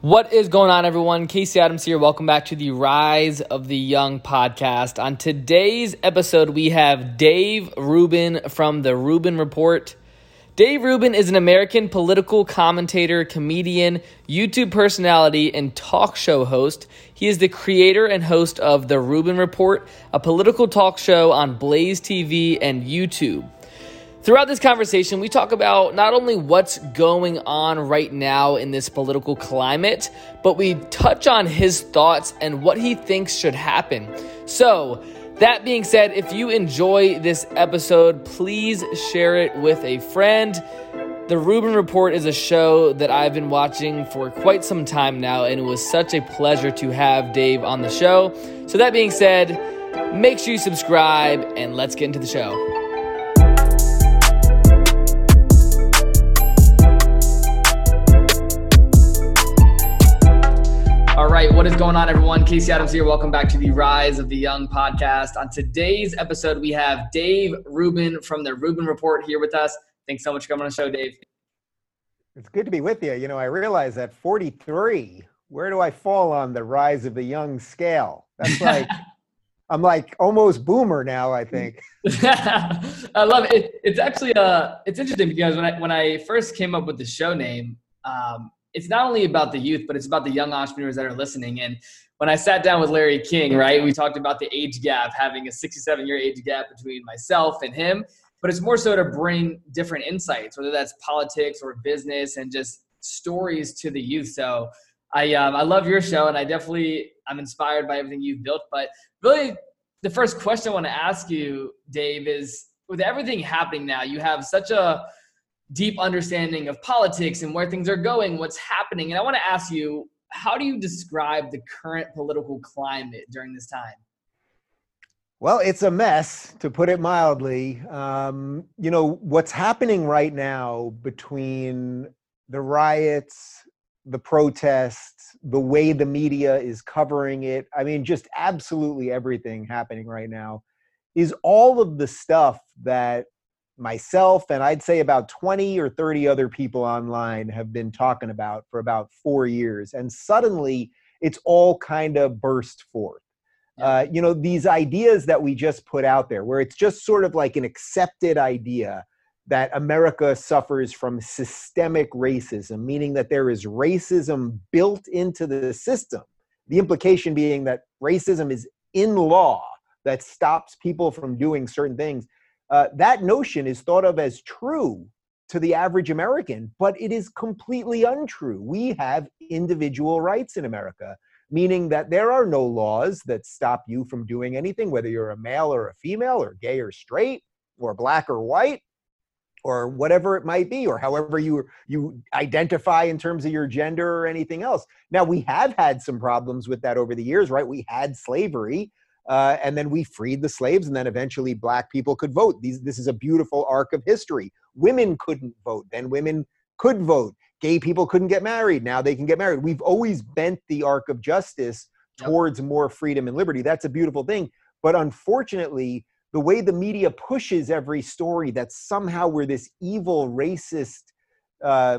What is going on, everyone? Casey Adams here. Welcome back to the Rise of the Young podcast. On today's episode, we have Dave Rubin from the Rubin Report. Dave Rubin is an American political commentator, comedian, YouTube personality, and talk show host. He is the creator and host of The Rubin Report, a political talk show on Blaze TV and YouTube. Throughout this conversation, we talk about not only what's going on right now in this political climate, but we touch on his thoughts and what he thinks should happen. So, that being said, if you enjoy this episode, please share it with a friend. The Rubin Report is a show that I've been watching for quite some time now, and it was such a pleasure to have Dave on the show. So, that being said, make sure you subscribe and let's get into the show. Right, what is going on, everyone? Casey Adams here. Welcome back to the Rise of the Young podcast. On today's episode, we have Dave Rubin from the Rubin Report here with us. Thanks so much for coming on the show, Dave. It's good to be with you. You know, I realize at 43, where do I fall on the Rise of the Young scale? That's like. I'm like almost boomer now. I think. I love it. It's actually uh, it's interesting because when I when I first came up with the show name, um, it's not only about the youth, but it's about the young entrepreneurs that are listening. And when I sat down with Larry King, right, we talked about the age gap, having a 67 year age gap between myself and him. But it's more so to bring different insights, whether that's politics or business and just stories to the youth. So I, um, I love your show and I definitely, I'm inspired by everything you've built. But really, the first question I want to ask you, Dave, is with everything happening now, you have such a, deep understanding of politics and where things are going, what's happening. And I want to ask you, how do you describe the current political climate during this time? Well, it's a mess, to put it mildly. Um, you know, what's happening right now between the riots, the protests, the way the media is covering it, I mean, just absolutely everything happening right now is all of the stuff that myself and I'd say about 20 or 30 other people online have been talking about for about four years. And suddenly it's all kind of burst forth. Uh, you know, these ideas that we just put out there, where it's just sort of like an accepted idea that America suffers from systemic racism, meaning that there is racism built into the system. The implication being that racism is in law that stops people from doing certain things uh, that notion is thought of as true to the average American, but it is completely untrue. We have individual rights in America, meaning that there are no laws that stop you from doing anything, whether you're a male or a female, or gay or straight, or black or white, or whatever it might be, or however you you identify in terms of your gender or anything else. Now we have had some problems with that over the years, right? We had slavery, uh, and then we freed the slaves, and then eventually black people could vote. These, this is a beautiful arc of history. Women couldn't vote, then women could vote. Gay people couldn't get married, now they can get married. We've always bent the arc of justice towards more freedom and liberty. That's a beautiful thing. But unfortunately, the way the media pushes every story that somehow we're this evil, racist, uh,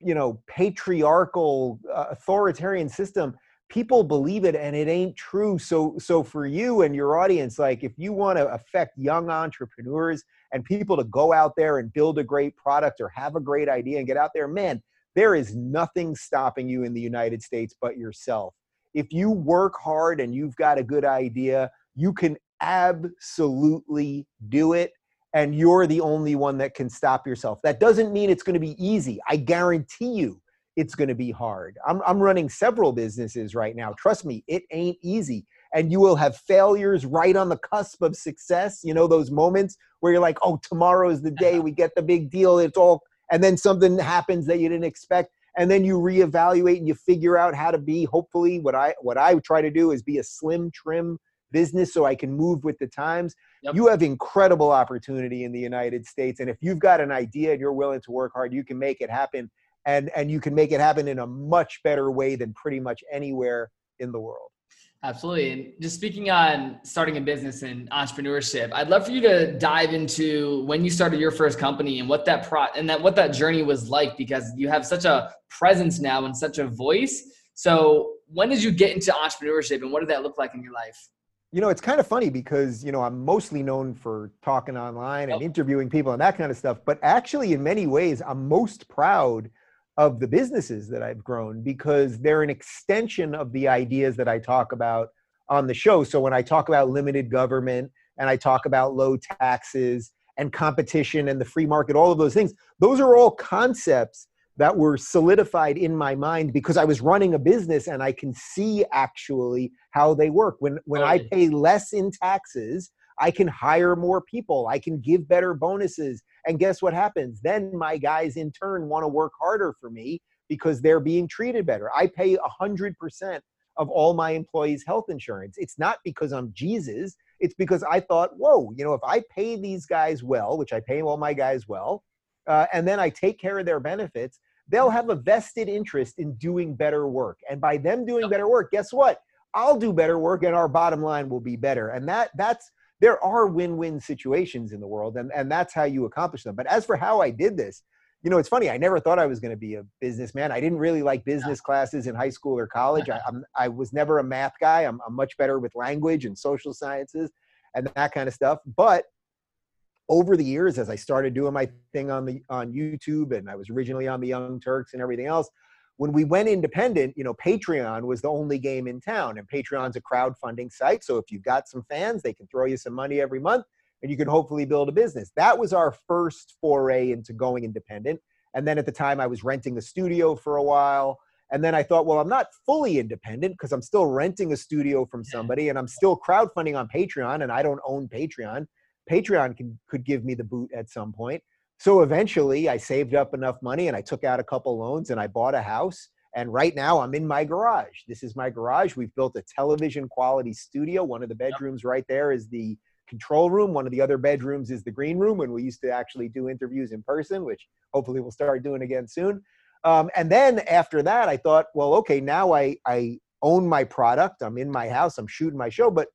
you know, patriarchal, uh, authoritarian system people believe it and it ain't true. So so for you and your audience like if you want to affect young entrepreneurs and people to go out there and build a great product or have a great idea and get out there man there is nothing stopping you in the united states but yourself. If you work hard and you've got a good idea you can absolutely do it and you're the only one that can stop yourself. That doesn't mean it's going to be easy. I guarantee you it's going to be hard. I'm, I'm running several businesses right now. Trust me, it ain't easy. And you will have failures right on the cusp of success. You know, those moments where you're like, oh, tomorrow is the day we get the big deal. It's all, and then something happens that you didn't expect. And then you reevaluate and you figure out how to be, hopefully, what I, what I try to do is be a slim, trim business so I can move with the times. Yep. You have incredible opportunity in the United States. And if you've got an idea and you're willing to work hard, you can make it happen and and you can make it happen in a much better way than pretty much anywhere in the world. Absolutely. And just speaking on starting a business and entrepreneurship i'd love for you to dive into when you started your first company and what that pro and that what that journey was like because you have such a presence now and such a voice. So when did you get into entrepreneurship and what did that look like in your life? You know it's kind of funny because you know i'm mostly known for talking online and interviewing people and that kind of stuff but actually in many ways i'm most proud of the businesses that I've grown because they're an extension of the ideas that I talk about on the show. So when I talk about limited government and I talk about low taxes and competition and the free market, all of those things, those are all concepts that were solidified in my mind because I was running a business and I can see actually how they work. When when I pay less in taxes, I can hire more people. I can give better bonuses. And guess what happens? Then my guys in turn want to work harder for me because they're being treated better. I pay 100% of all my employees' health insurance. It's not because I'm Jesus. It's because I thought, whoa, you know, if I pay these guys well, which I pay all my guys well, uh, and then I take care of their benefits, they'll have a vested interest in doing better work. And by them doing better work, guess what? I'll do better work and our bottom line will be better. And that that's there are win-win situations in the world and, and that's how you accomplish them. But as for how i did this you know it's funny i never thought i was going to be a businessman. I didn't really like business classes in high school or college. I, I'm, I was never a math guy. I'm, I'm much better with language and social sciences and that kind of stuff. But over the years as i started doing my thing on the on youtube and i was originally on the young turks and everything else when we went independent, you know, Patreon was the only game in town, and Patreon's a crowdfunding site. So if you've got some fans, they can throw you some money every month, and you can hopefully build a business. That was our first foray into going independent. And then at the time, I was renting a studio for a while. And then I thought, well, I'm not fully independent because I'm still renting a studio from somebody and I'm still crowdfunding on Patreon and I don't own Patreon. Patreon can, could give me the boot at some point. So eventually I saved up enough money and I took out a couple loans and I bought a house. And right now I'm in my garage. This is my garage. We've built a television quality studio. One of the bedrooms right there is the control room. One of the other bedrooms is the green room when we used to actually do interviews in person, which hopefully we'll start doing again soon. Um, and then after that, I thought, well, okay, now I, I own my product. I'm in my house. I'm shooting my show, but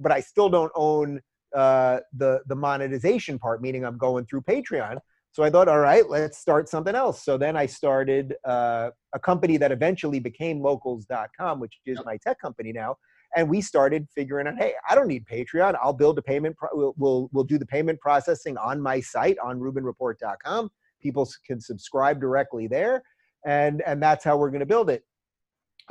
but I still don't own uh, the the monetization part, meaning I'm going through Patreon. So I thought, all right, let's start something else. So then I started uh, a company that eventually became locals.com, which is my tech company now. And we started figuring out, hey, I don't need Patreon. I'll build a payment. Pro- we'll, we'll, we'll do the payment processing on my site on RubinReport.com. People can subscribe directly there. And, and that's how we're going to build it.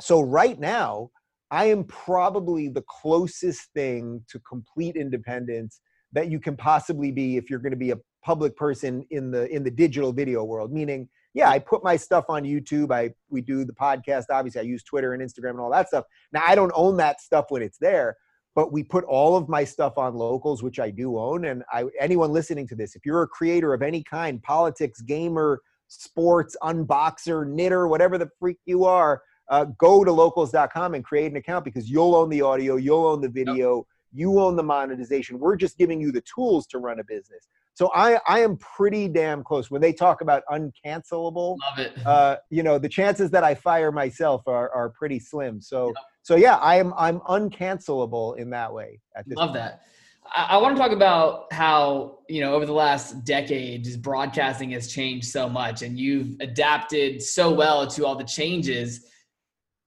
So right now, I am probably the closest thing to complete independence that you can possibly be if you're going to be a public person in the in the digital video world meaning yeah i put my stuff on youtube i we do the podcast obviously i use twitter and instagram and all that stuff. Now i don't own that stuff when it's there but we put all of my stuff on locals which i do own and i anyone listening to this if you're a creator of any kind politics gamer sports unboxer knitter whatever the freak you are uh, go to locals.com and create an account because you'll own the audio you'll own the video yep. you own the monetization. We're just giving you the tools to run a business so I, I am pretty damn close. When they talk about uncancelable, love it. Uh, you know, the chances that I fire myself are, are pretty slim. So yep. so yeah, I am I'm uncancelable in that way. At this love point. that. I, I want to talk about how you know over the last decade, just broadcasting has changed so much, and you've adapted so well to all the changes.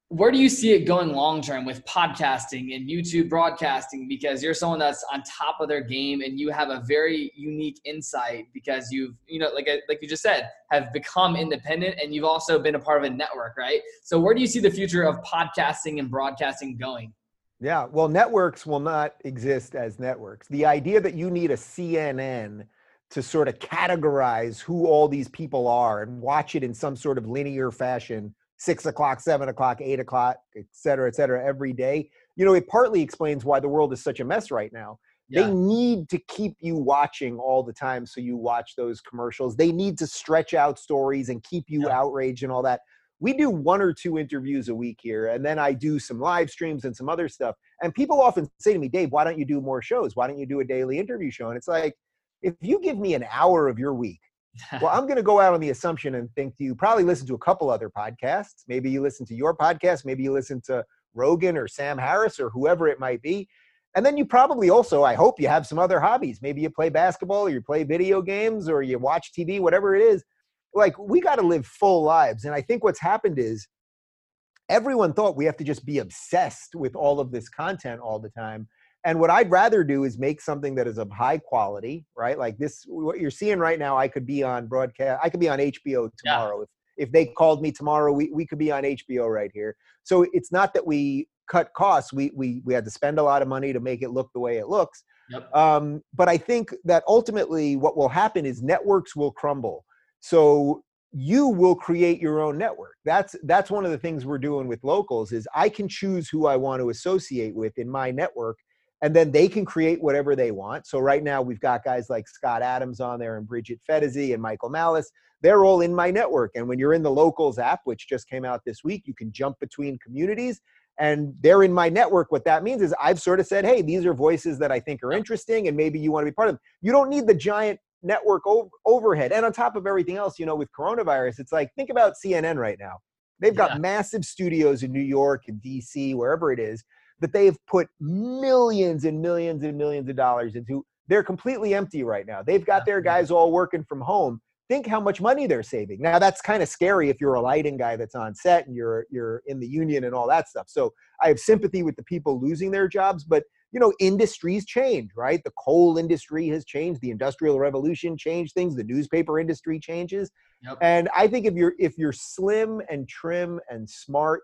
Where do you see it going long term with podcasting and YouTube broadcasting? Because you're someone that's on top of their game and you have a very unique insight because you've, you know, like like you just said, have become independent and you've also been a part of a network, right? So where do you see the future of podcasting and broadcasting going? Yeah, well, networks will not exist as networks. The idea that you need a CNN to sort of categorize who all these people are and watch it in some sort of linear fashion six o'clock, seven o'clock, eight o'clock, et cetera, et cetera, every day. You know, it partly explains why the world is such a mess right now. Yeah. They need to keep you watching all the time so you watch those commercials. They need to stretch out stories and keep you yeah. outraged and all that. We do one or two interviews a week here, and then I do some live streams and some other stuff. And people often say to me, Dave, why don't you do more shows? Why don't you do a daily interview show? And it's like, if you give me an hour of your week well, I'm going to go out on the assumption and think you probably listen to a couple other podcasts. Maybe you listen to your podcast. Maybe you listen to Rogan or Sam Harris or whoever it might be. And then you probably also, I hope you have some other hobbies. Maybe you play basketball or you play video games or you watch TV, whatever it is. Like, we got to live full lives. And I think what's happened is everyone thought we have to just be obsessed with all of this content all the time. And what I'd rather do is make something that is of high quality, right? Like this, what you're seeing right now, I could be on broadcast, I could be on HBO tomorrow. Yeah. If, if they called me tomorrow, we, we could be on HBO right here. So it's not that we cut costs. We, we, we had to spend a lot of money to make it look the way it looks. Yep. Um, but I think that ultimately what will happen is networks will crumble. So you will create your own network. That's that's one of the things we're doing with locals is I can choose who I want to associate with in my network and then they can create whatever they want. So right now we've got guys like Scott Adams on there and Bridget Phetasy and Michael Malice. They're all in my network. And when you're in the Locals app, which just came out this week, you can jump between communities and they're in my network. What that means is I've sort of said, hey, these are voices that I think are interesting and maybe you want to be part of them. You don't need the giant network overhead. And on top of everything else, you know, with coronavirus, it's like think about CNN right now. They've got yeah. massive studios in New York and DC, wherever it is that they have put millions and millions and millions of dollars into. They're completely empty right now. They've got their guys all working from home. Think how much money they're saving. Now that's kind of scary if you're a lighting guy that's on set and you're you're in the union and all that stuff. So I have sympathy with the people losing their jobs, but you know, industries change, right? The coal industry has changed, the industrial revolution changed things, the newspaper industry changes. Yep. And I think if you're if you're slim and trim and smart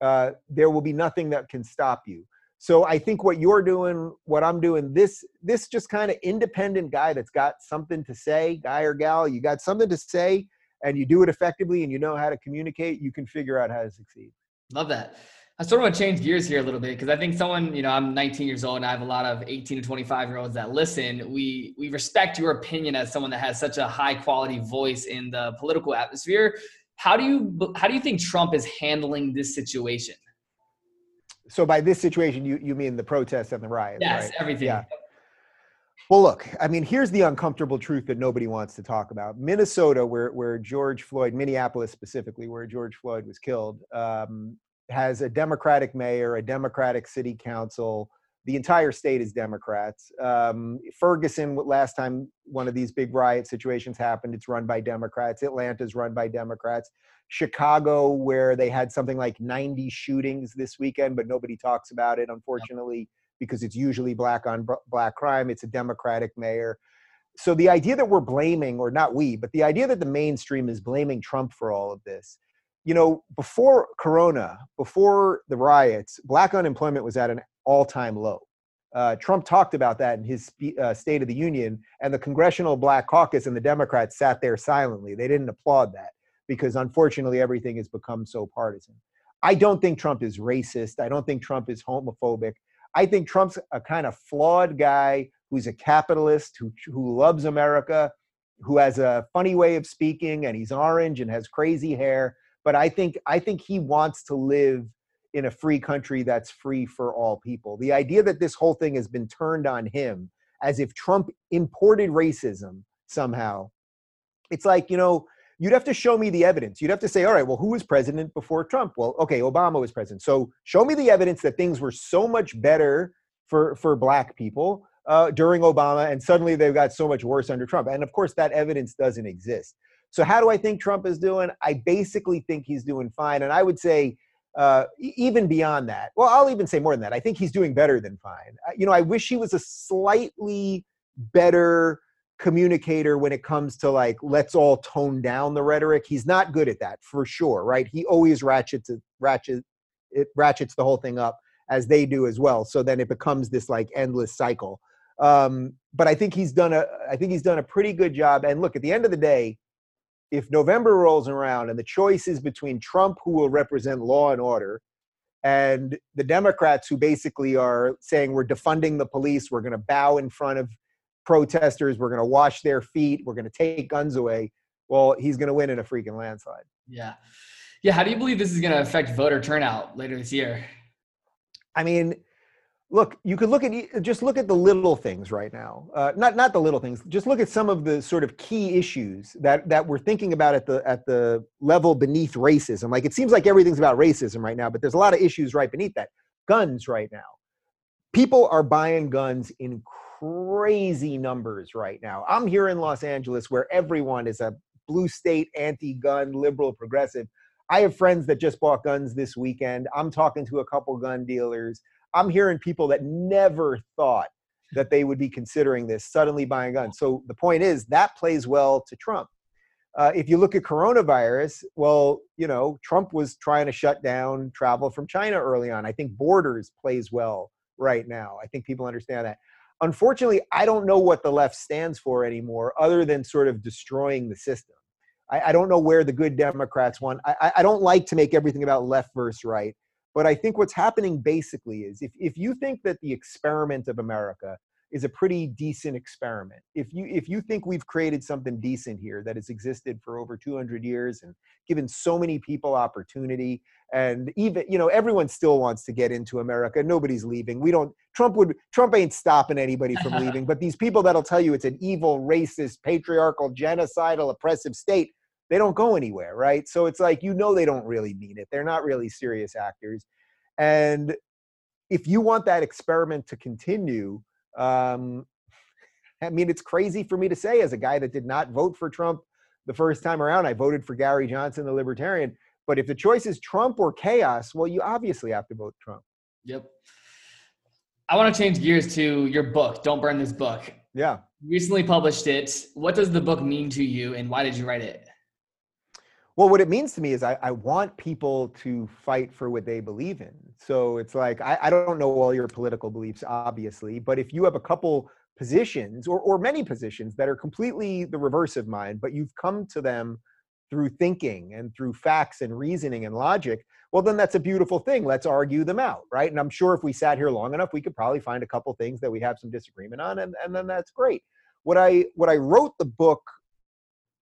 uh, there will be nothing that can stop you. So I think what you're doing, what I'm doing, this this just kind of independent guy that's got something to say, guy or gal, you got something to say, and you do it effectively, and you know how to communicate. You can figure out how to succeed. Love that. I sort of want to change gears here a little bit because I think someone, you know, I'm 19 years old and I have a lot of 18 to 25 year olds that listen. We we respect your opinion as someone that has such a high quality voice in the political atmosphere. How do you how do you think Trump is handling this situation? So by this situation, you you mean the protests and the riots? Yes, right? everything. Yeah. Well, look, I mean, here's the uncomfortable truth that nobody wants to talk about. Minnesota, where where George Floyd, Minneapolis specifically, where George Floyd was killed, um, has a Democratic mayor, a Democratic city council, the entire state is Democrats. Um, Ferguson, last time one of these big riot situations happened, it's run by Democrats. Atlanta's run by Democrats. Chicago, where they had something like 90 shootings this weekend, but nobody talks about it, unfortunately, because it's usually black on black crime. It's a Democratic mayor. So the idea that we're blaming, or not we, but the idea that the mainstream is blaming Trump for all of this, you know, before Corona, before the riots, black unemployment was at an all time low. Uh, Trump talked about that in his uh, State of the Union, and the Congressional Black Caucus and the Democrats sat there silently. They didn't applaud that because unfortunately everything has become so partisan. I don't think Trump is racist. I don't think Trump is homophobic. I think Trump's a kind of flawed guy who's a capitalist who, who loves America, who has a funny way of speaking, and he's orange and has crazy hair. But I think I think he wants to live in a free country that's free for all people. The idea that this whole thing has been turned on him as if Trump imported racism somehow. It's like, you know, you'd have to show me the evidence. You'd have to say, all right, well, who was president before Trump? Well, okay, Obama was president. So show me the evidence that things were so much better for, for black people uh, during Obama, and suddenly they've got so much worse under Trump. And of course, that evidence doesn't exist. So how do I think Trump is doing? I basically think he's doing fine. And I would say uh, even beyond that, well, I'll even say more than that. I think he's doing better than fine. You know, I wish he was a slightly better communicator when it comes to like let's all tone down the rhetoric. He's not good at that for sure, right? He always ratchets it, ratchet it ratchets the whole thing up as they do as well. So then it becomes this like endless cycle. Um, but I think he's done a I think he's done a pretty good job. And look, at the end of the day, if November rolls around and the choice is between Trump, who will represent law and order, and the Democrats, who basically are saying we're defunding the police, we're going to bow in front of protesters, we're going to wash their feet, we're going to take guns away. Well, he's going to win in a freaking landslide. Yeah. Yeah. How do you believe this is going to affect voter turnout later this year? I mean, look, you could look at just look at the little things right now. Uh, not not the little things. Just look at some of the sort of key issues that that we're thinking about at the at the level beneath racism. Like it seems like everything's about racism right now, but there's a lot of issues right beneath that. Guns right now. People are buying guns in crazy numbers right now. I'm here in Los Angeles where everyone is a blue state anti-gun liberal progressive I have friends that just bought guns this weekend. I'm talking to a couple gun dealers. I'm hearing people that never thought that they would be considering this suddenly buying guns. So the point is that plays well to Trump. Uh, if you look at coronavirus, well, you know, Trump was trying to shut down travel from China early on. I think borders plays well right now. I think people understand that. Unfortunately, I don't know what the left stands for anymore, other than sort of destroying the system. I, I don't know where the good Democrats want. I, I don't like to make everything about left versus right. But I think what's happening basically is if, if you think that the experiment of America is a pretty decent experiment, if you if you think we've created something decent here that has existed for over 200 years and given so many people opportunity, and even you know everyone still wants to get into America, nobody's leaving. We don't. Trump would Trump ain't stopping anybody from leaving. But these people that'll tell you it's an evil, racist, patriarchal, genocidal, oppressive state they don't go anywhere, right? So it's like you know they don't really mean it. They're not really serious actors, and if you want that experiment to continue, um, I mean, it's crazy for me to say as a guy that did not vote for Trump the first time around. I voted for Gary Johnson, the Libertarian. But if the choice is Trump or chaos, well, you obviously have to vote Trump. Yep. I want to change gears to your book, Don't Burn This Book. Yeah. You recently published it. What does the book mean to you and why did you write it? Well, what it means to me is I, I want people to fight for what they believe in. So it's like, I, I don't know all your political beliefs, obviously, but if you have a couple positions or, or many positions that are completely the reverse of mine, but you've come to them through thinking and through facts and reasoning and logic, well, then that's a beautiful thing. Let's argue them out, right? And I'm sure if we sat here long enough, we could probably find a couple things that we have some disagreement on, and, and then that's great. What I what I wrote the book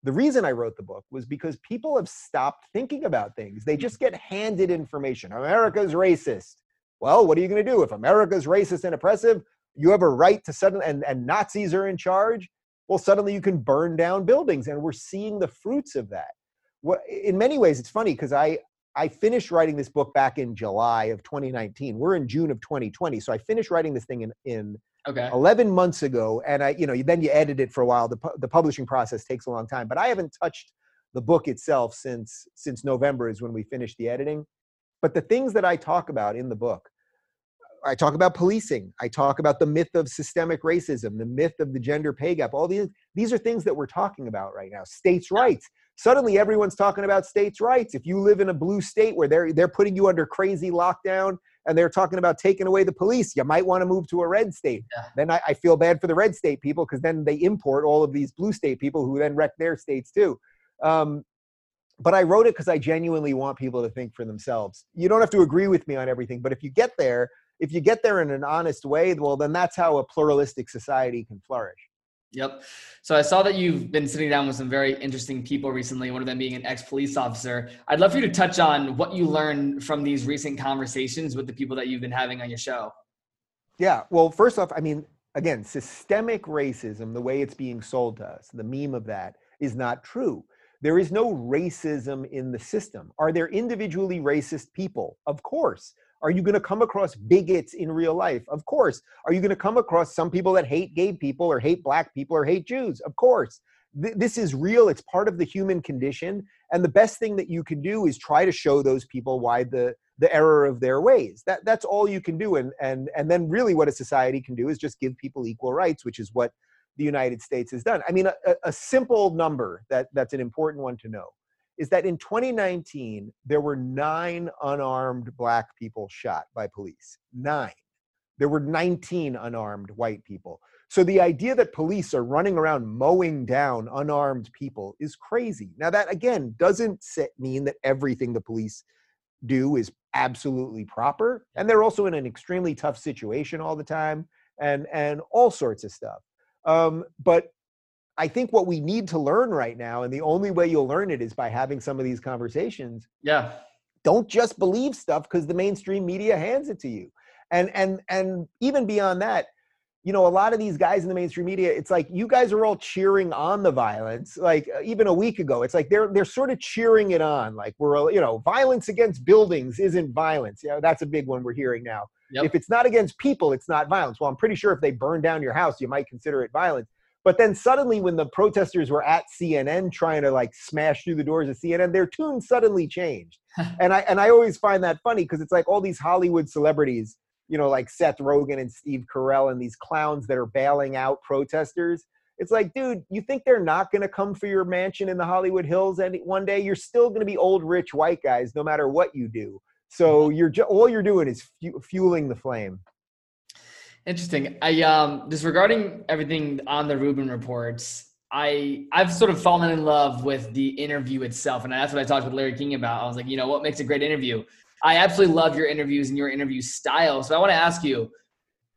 the reason I wrote the book was because people have stopped thinking about things. They just get handed information. America's racist. Well, what are you going to do? If America's racist and oppressive, you have a right to suddenly, and, and Nazis are in charge, well, suddenly you can burn down buildings. And we're seeing the fruits of that. What, in many ways, it's funny because I, I finished writing this book back in July of 2019. We're in June of 2020. So I finished writing this thing in, in okay 11 months ago and i you know then you edit it for a while the, the publishing process takes a long time but i haven't touched the book itself since since november is when we finished the editing but the things that i talk about in the book i talk about policing i talk about the myth of systemic racism the myth of the gender pay gap all these these are things that we're talking about right now states rights suddenly everyone's talking about states rights if you live in a blue state where they're they're putting you under crazy lockdown and they're talking about taking away the police. You might want to move to a red state. Yeah. Then I, I, feel bad for the red state people because then they import all of these blue state people who then wreck their states too. Um, but I wrote it because I genuinely want people to think for themselves. You don't have to agree with me on everything, but if you get there, if you get there in an honest way, well, then that's how a pluralistic society can flourish. Yep. So I saw that you've been sitting down with some very interesting people recently, one of them being an ex police officer. I'd love for you to touch on what you learned from these recent conversations with the people that you've been having on your show. Yeah. Well, first off, I mean, again, systemic racism, the way it's being sold to us, the meme of that is not true. There is no racism in the system. Are there individually racist people? Of course. Are you going to come across bigots in real life? Of course. Are you going to come across some people that hate gay people or hate black people or hate Jews? Of course. Th- this is real. It's part of the human condition. And the best thing that you can do is try to show those people why the the error of their ways. That that's all you can do. And and and then really what a society can do is just give people equal rights, which is what the United States has done. I mean, a, a simple number that that's an important one to know is that in 2019 there were nine unarmed black people shot by police. Nine. There were 19 unarmed white people. So the idea that police are running around mowing down unarmed people is crazy. Now that again doesn't mean that everything the police do is absolutely proper and they're also in an extremely tough situation all the time and and all sorts of stuff um, but i think what we need to learn right now and the only way you'll learn it is by having some of these conversations yeah don't just believe stuff because the mainstream media hands it to you and and and even beyond that you know, a lot of these guys in the mainstream media, it's like you guys are all cheering on the violence. Like uh, even a week ago, it's like they're they're sort of cheering it on. Like we're you know, violence against buildings isn't violence. You know, that's a big one we're hearing now. Yep. If it's not against people, it's not violence. Well, I'm pretty sure if they burn down your house, you might consider it violence. But then suddenly, when the protesters were at CNN trying to like smash through the doors of CNN, their tune suddenly changed. and I and I always find that funny because it's like all these Hollywood celebrities you know, like Seth Rogen and Steve Carell and these clowns that are bailing out protesters. It's like, dude, you think they're not going to come for your mansion in the Hollywood Hills and one day? You're still going to be old, rich white guys, no matter what you do. So mm-hmm. you're all you're doing is fu- fueling the flame. Interesting. I um just regarding everything on the Rubin reports. I I've sort of fallen in love with the interview itself, and that's what I talked with Larry King about. I was like, you know, what makes a great interview? I absolutely love your interviews and your interview style. So I want to ask you,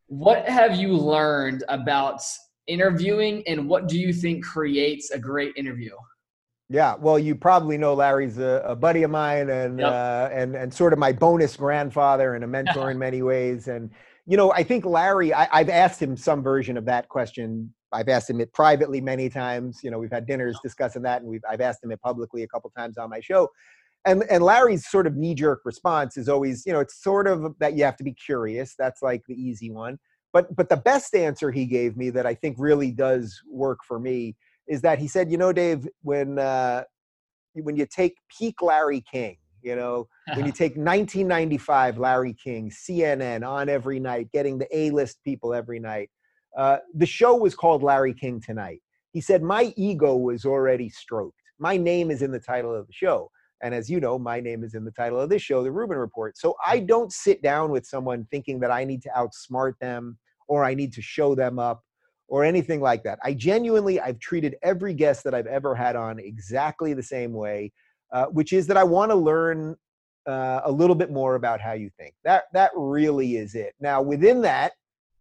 what have you learned about interviewing and what do you think creates a great interview? Yeah, well, you probably know Larry's a, a buddy of mine and yep. uh, and and sort of my bonus grandfather and a mentor in many ways. And you know, I think Larry, I, I've asked him some version of that question. I've asked him it privately many times. You know, we've had dinners discussing that, and we've I've asked him it publicly a couple times on my show and and Larry's sort of knee jerk response is always, you know, it's sort of that you have to be curious. That's like the easy one. But but the best answer he gave me that I think really does work for me is that he said, you know, Dave, when uh, when you take peak Larry King, you know, when you take 1995 Larry King, CNN on every night, getting the A-list people every night. Uh, the show was called Larry King Tonight. He said, my ego was already stroked. My name is in the title of the show. And as you know, my name is in the title of this show, The Rubin Report. So I mm. don't sit down with someone thinking that I need to outsmart them or I need to show them up or anything like that. I genuinely, I've treated every guest that I've ever had on exactly the same way, uh, which is that I want to learn uh, a little bit more about how you think. That that really is it. Now, within that,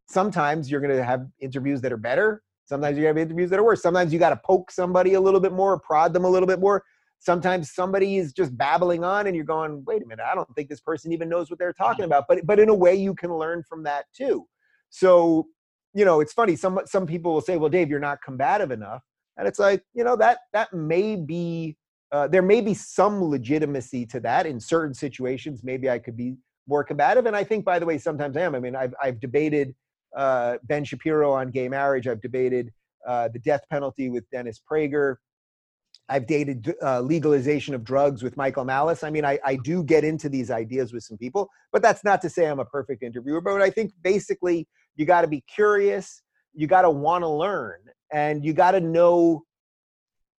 sometimes you're going to have interviews that are better. Sometimes you have interviews that are worse. Sometimes you got to poke somebody a little bit more, prod them a little bit more sometimes somebody is just babbling on and you're going wait a minute i don't think this person even knows what they're talking about but but in a way you can learn from that too so you know it's funny some some people will say well dave you're not combative enough and it's like you know that that may be uh, there may be some legitimacy to that in certain situations maybe i could be more combative and i think by the way sometimes i am i mean i've, I've debated uh, ben shapiro on gay marriage i've debated uh, the death penalty with dennis prager I've dated uh, legalization of drugs with Michael Malice. I mean, I, I do get into these ideas with some people, but that's not to say I'm a perfect interviewer. But I think basically you got to be curious, you got to want to learn, and you got to know.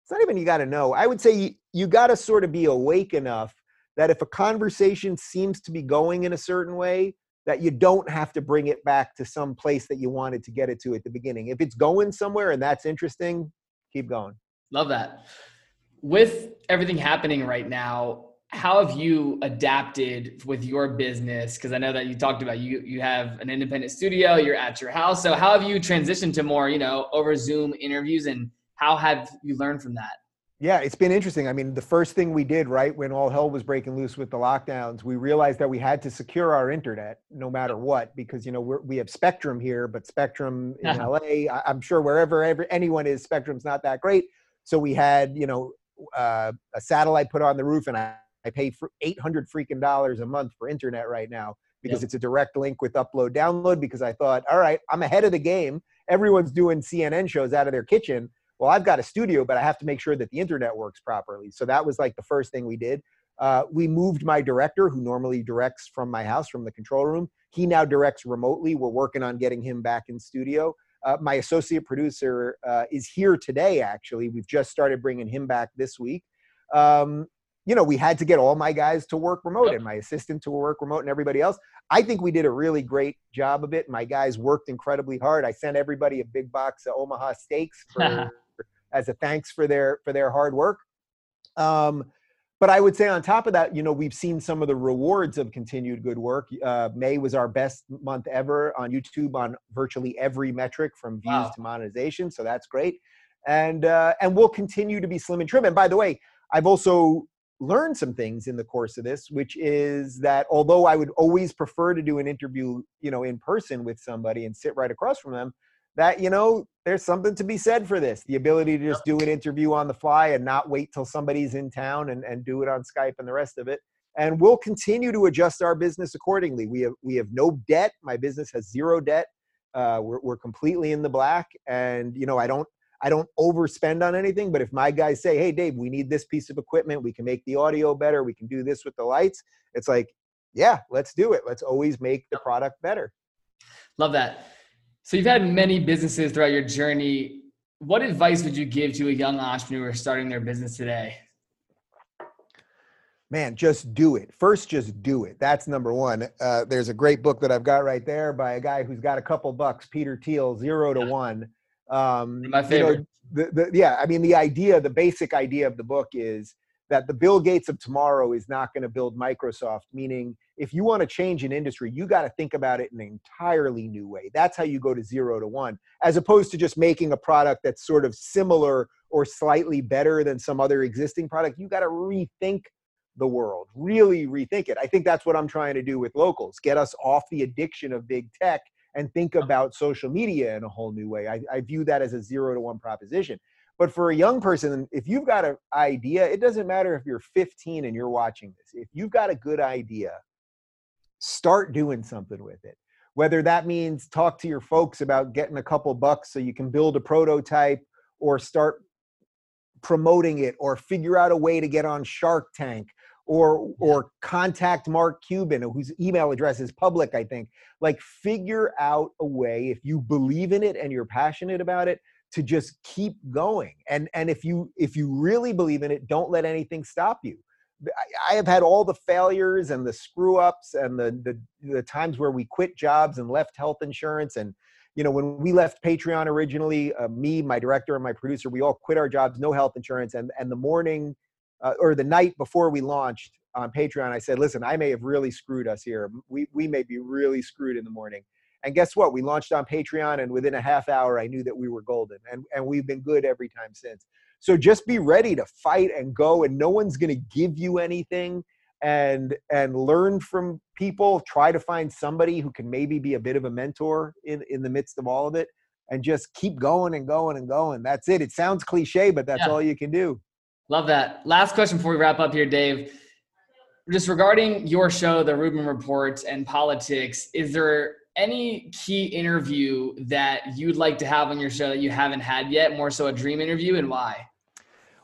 It's not even you got to know. I would say you, you got to sort of be awake enough that if a conversation seems to be going in a certain way, that you don't have to bring it back to some place that you wanted to get it to at the beginning. If it's going somewhere and that's interesting, keep going. Love that with everything happening right now, how have you adapted with your business? Because I know that you talked about you you have an independent studio, you're at your house. So how have you transitioned to more, you know, over Zoom interviews and how have you learned from that? Yeah, it's been interesting. I mean, the first thing we did, right, when all hell was breaking loose with the lockdowns, we realized that we had to secure our internet no matter what, because you know we're, we have Spectrum here, but Spectrum in LA, I, am sure wherever ever, anyone is, Spectrum's not that great. So we had, you know, uh, a satellite put on the roof, and I, I pay for 800 freaking dollars a month for internet right now because yep. it's a direct link with upload download. Because I thought, all right, I'm ahead of the game. Everyone's doing CNN shows out of their kitchen. Well, I've got a studio, but I have to make sure that the internet works properly. So that was like the first thing we did. Uh, we moved my director, who normally directs from my house, from the control room. He now directs remotely. We're working on getting him back in studio. Uh, my associate producer uh, is here today, actually. We've just started bringing him back this week. Um, you know, we had to get all my guys to work remote yep. and my assistant to work remote and everybody else. I think we did a really great job of it. My guys worked incredibly hard. I sent everybody a big box of Omaha steaks for, as a thanks for their for their hard work. Um, but I would say on top of that, you know, we've seen some of the rewards of continued good work. Uh, May was our best month ever on YouTube on virtually every metric from views wow. to monetization. So that's great. And, uh, and we'll continue to be slim and trim. And by the way, I've also learned some things in the course of this, which is that although I would always prefer to do an interview, you know, in person with somebody and sit right across from them, that you know there's something to be said for this the ability to just do an interview on the fly and not wait till somebody's in town and, and do it on skype and the rest of it. And we'll continue to adjust our business accordingly. We have we have no debt. My business has zero debt. Uh, we're, we're completely in the black. And you know i don't i don't overspend on anything but if my guys say hey dave we need this piece of equipment we can make the audio better we can do this with the lights it's like yeah let's do it let's always make the product better love that so you've had many businesses throughout your journey. What advice would you give to a young entrepreneur starting their business today? Man, just do it. First, just do it. That's number one. Uh, there's a great book that I've got right there by a guy who's got a couple bucks, Peter Thiel, Zero to. One. Um, My favorite. You know, the, the, yeah, I mean, the idea, the basic idea of the book is that the Bill Gates of tomorrow is not going to build Microsoft, meaning if you want to change an industry, you got to think about it in an entirely new way. That's how you go to zero to one, as opposed to just making a product that's sort of similar or slightly better than some other existing product. You got to rethink the world, really rethink it. I think that's what I'm trying to do with locals get us off the addiction of big tech and think uh-huh. about social media in a whole new way. I, I view that as a zero to one proposition. But for a young person, if you've got an idea, it doesn't matter if you're 15 and you're watching this. If you've got a good idea, start doing something with it. Whether that means talk to your folks about getting a couple bucks so you can build a prototype or start promoting it or figure out a way to get on Shark Tank or or contact Mark Cuban whose email address is public I think. Like figure out a way if you believe in it and you're passionate about it to just keep going. And and if you if you really believe in it don't let anything stop you. I have had all the failures and the screw ups and the, the, the times where we quit jobs and left health insurance and you know when we left Patreon originally, uh, me, my director, and my producer, we all quit our jobs, no health insurance, and and the morning uh, or the night before we launched on Patreon, I said, listen, I may have really screwed us here. We we may be really screwed in the morning. And guess what? We launched on Patreon, and within a half hour, I knew that we were golden, and and we've been good every time since. So just be ready to fight and go, and no one's going to give you anything. And and learn from people. Try to find somebody who can maybe be a bit of a mentor in in the midst of all of it, and just keep going and going and going. That's it. It sounds cliche, but that's yeah. all you can do. Love that. Last question before we wrap up here, Dave. Just regarding your show, the Rubin Report and politics, is there any key interview that you'd like to have on your show that you haven't had yet? More so a dream interview, and why?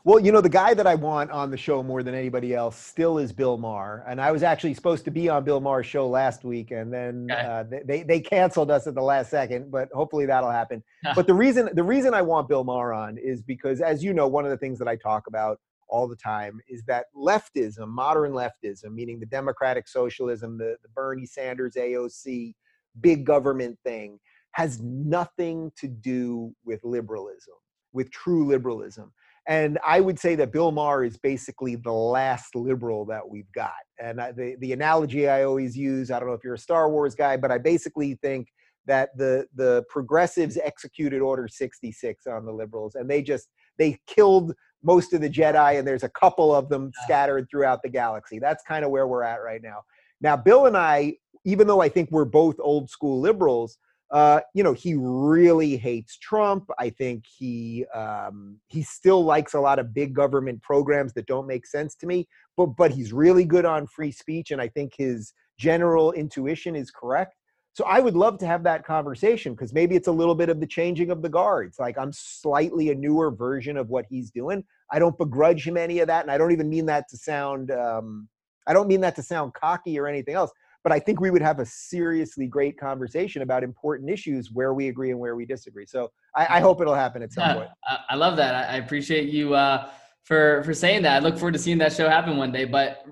Well, you know, the guy that I want on the show more than anybody else still is Bill Maher. And I was actually supposed to be on Bill Maher's show last week, and then okay. uh, they, they canceled us at the last second, but hopefully that'll happen. but the reason the reason I want Bill Maher on is because, as you know, one of the things that I talk about all the time is that leftism, modern leftism, meaning the democratic socialism, the, the Bernie Sanders AOC, big government thing, has nothing to do with liberalism, with true liberalism and I would say that Bill Maher is basically the last liberal that we've got. And I, the the analogy I always use, I don't know if you're a Star Wars guy, but I basically think that the the progressives executed Order 66 on the liberals, and they just they killed most of the Jedi, and there's a couple of them scattered throughout the galaxy. That's kind of where we're at right now. Now, Bill and I, even though I think we're both old school liberals, uh, you know, he really hates Trump. I think he um, he still likes a lot of big government programs that don't make sense to me. But but he's really good on free speech, and I think his general intuition is correct. So I would love to have that conversation because maybe it's a little bit of the changing of the guards. Like I'm slightly a newer version of what he's doing. I don't begrudge him any of that, and I don't even mean that to sound. Um, I don't mean that to sound cocky or anything else. But I think we would have a seriously great conversation about important issues where we agree and where we disagree. So I, I hope it'll happen at some yeah, point. I love that. I appreciate you uh, for for saying that. I look forward to seeing that show happen one day. But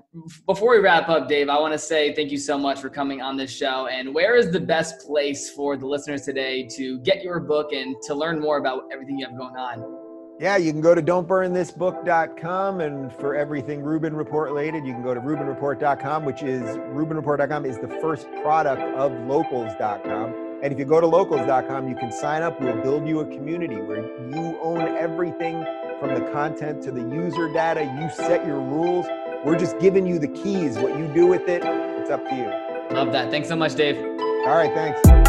before we wrap up, Dave, I want to say thank you so much for coming on this show. And where is the best place for the listeners today to get your book and to learn more about everything you have going on? Yeah, you can go to don'tburnthisbook.com and for everything Rubin Report related, you can go to rubinreport.com, which is rubinreport.com is the first product of locals.com. And if you go to locals.com, you can sign up. We'll build you a community where you own everything from the content to the user data. You set your rules. We're just giving you the keys. What you do with it, it's up to you. Love that. Thanks so much, Dave. All right, thanks.